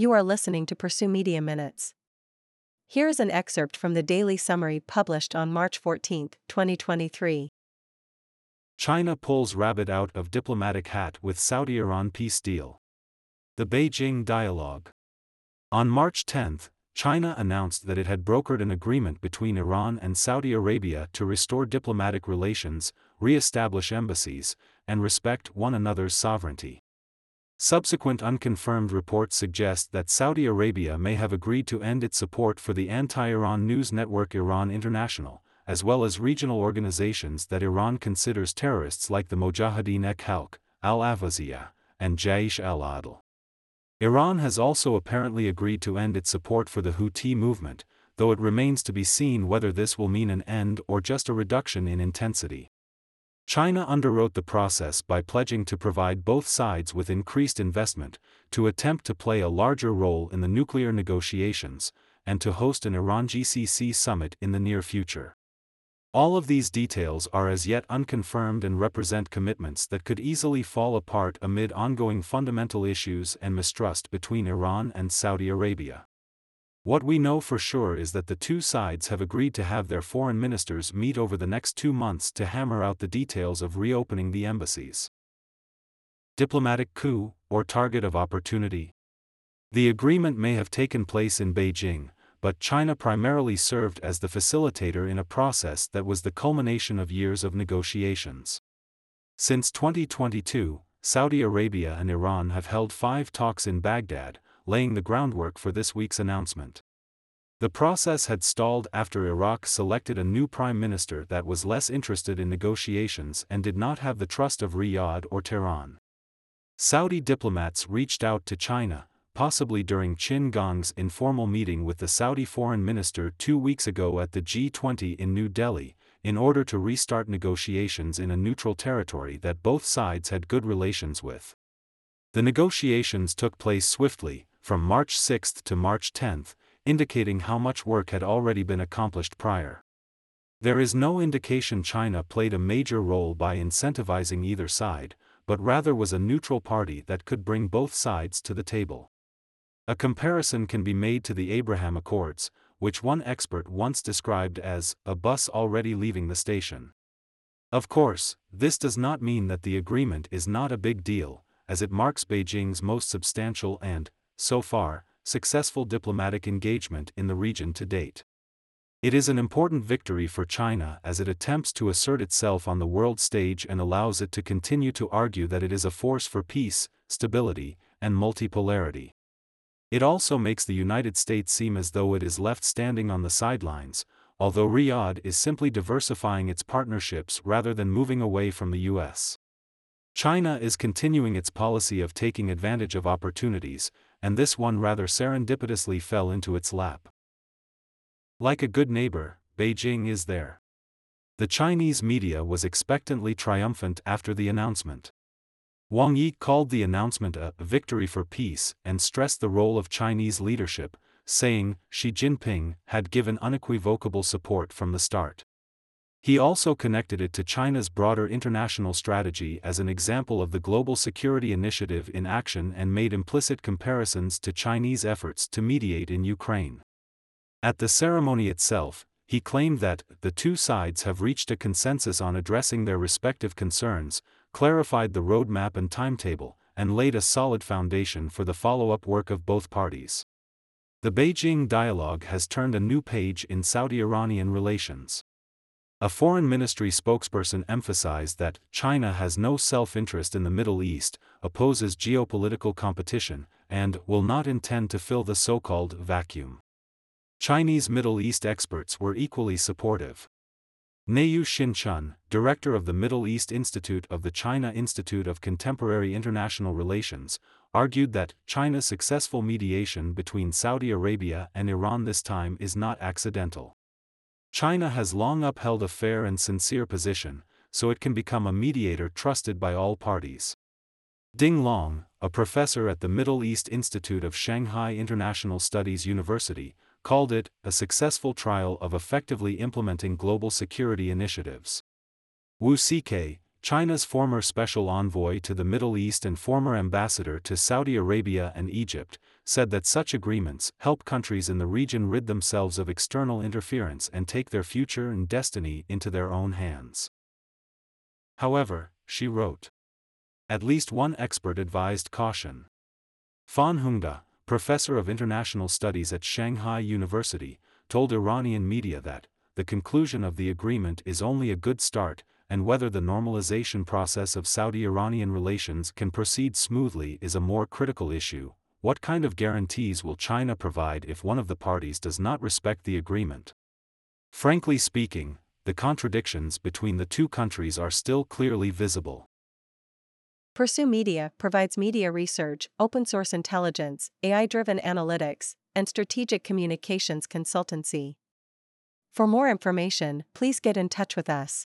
You are listening to Pursue Media Minutes. Here is an excerpt from the daily summary published on March 14, 2023. China pulls rabbit out of diplomatic hat with Saudi Iran peace deal. The Beijing Dialogue. On March 10, China announced that it had brokered an agreement between Iran and Saudi Arabia to restore diplomatic relations, re establish embassies, and respect one another's sovereignty. Subsequent unconfirmed reports suggest that Saudi Arabia may have agreed to end its support for the anti-Iran news network Iran International, as well as regional organizations that Iran considers terrorists like the Mojahedin-e-Khalq, al-Ahvaziyah, and Jaish al-Adl. Iran has also apparently agreed to end its support for the Houthi movement, though it remains to be seen whether this will mean an end or just a reduction in intensity. China underwrote the process by pledging to provide both sides with increased investment, to attempt to play a larger role in the nuclear negotiations, and to host an Iran GCC summit in the near future. All of these details are as yet unconfirmed and represent commitments that could easily fall apart amid ongoing fundamental issues and mistrust between Iran and Saudi Arabia. What we know for sure is that the two sides have agreed to have their foreign ministers meet over the next two months to hammer out the details of reopening the embassies. Diplomatic coup, or target of opportunity. The agreement may have taken place in Beijing, but China primarily served as the facilitator in a process that was the culmination of years of negotiations. Since 2022, Saudi Arabia and Iran have held five talks in Baghdad, laying the groundwork for this week's announcement. The process had stalled after Iraq selected a new prime minister that was less interested in negotiations and did not have the trust of Riyadh or Tehran. Saudi diplomats reached out to China, possibly during Qin Gang's informal meeting with the Saudi foreign minister two weeks ago at the G20 in New Delhi, in order to restart negotiations in a neutral territory that both sides had good relations with. The negotiations took place swiftly, from March 6 to March 10, indicating how much work had already been accomplished prior. There is no indication China played a major role by incentivizing either side, but rather was a neutral party that could bring both sides to the table. A comparison can be made to the Abraham Accords, which one expert once described as a bus already leaving the station. Of course, this does not mean that the agreement is not a big deal, as it marks Beijing's most substantial and, so far, successful diplomatic engagement in the region to date. It is an important victory for China as it attempts to assert itself on the world stage and allows it to continue to argue that it is a force for peace, stability, and multipolarity. It also makes the United States seem as though it is left standing on the sidelines, although Riyadh is simply diversifying its partnerships rather than moving away from the US. China is continuing its policy of taking advantage of opportunities, and this one rather serendipitously fell into its lap. Like a good neighbor, Beijing is there. The Chinese media was expectantly triumphant after the announcement. Wang Yi called the announcement a victory for peace and stressed the role of Chinese leadership, saying Xi Jinping had given unequivocal support from the start. He also connected it to China's broader international strategy as an example of the Global Security Initiative in action and made implicit comparisons to Chinese efforts to mediate in Ukraine. At the ceremony itself, he claimed that the two sides have reached a consensus on addressing their respective concerns, clarified the roadmap and timetable, and laid a solid foundation for the follow up work of both parties. The Beijing dialogue has turned a new page in Saudi Iranian relations. A foreign ministry spokesperson emphasized that China has no self interest in the Middle East, opposes geopolitical competition, and will not intend to fill the so called vacuum. Chinese Middle East experts were equally supportive. Niu Xinchun, director of the Middle East Institute of the China Institute of Contemporary International Relations, argued that China's successful mediation between Saudi Arabia and Iran this time is not accidental. China has long upheld a fair and sincere position, so it can become a mediator trusted by all parties. Ding Long, a professor at the Middle East Institute of Shanghai International Studies University, called it a successful trial of effectively implementing global security initiatives. Wu Sike, China's former special envoy to the Middle East and former ambassador to Saudi Arabia and Egypt, said that such agreements help countries in the region rid themselves of external interference and take their future and destiny into their own hands. However, she wrote. At least one expert advised caution. Fan Hongda, professor of international studies at Shanghai University, told Iranian media that, the conclusion of the agreement is only a good start, and whether the normalization process of Saudi Iranian relations can proceed smoothly is a more critical issue. What kind of guarantees will China provide if one of the parties does not respect the agreement? Frankly speaking, the contradictions between the two countries are still clearly visible. Pursue Media provides media research, open source intelligence, AI driven analytics, and strategic communications consultancy. For more information, please get in touch with us.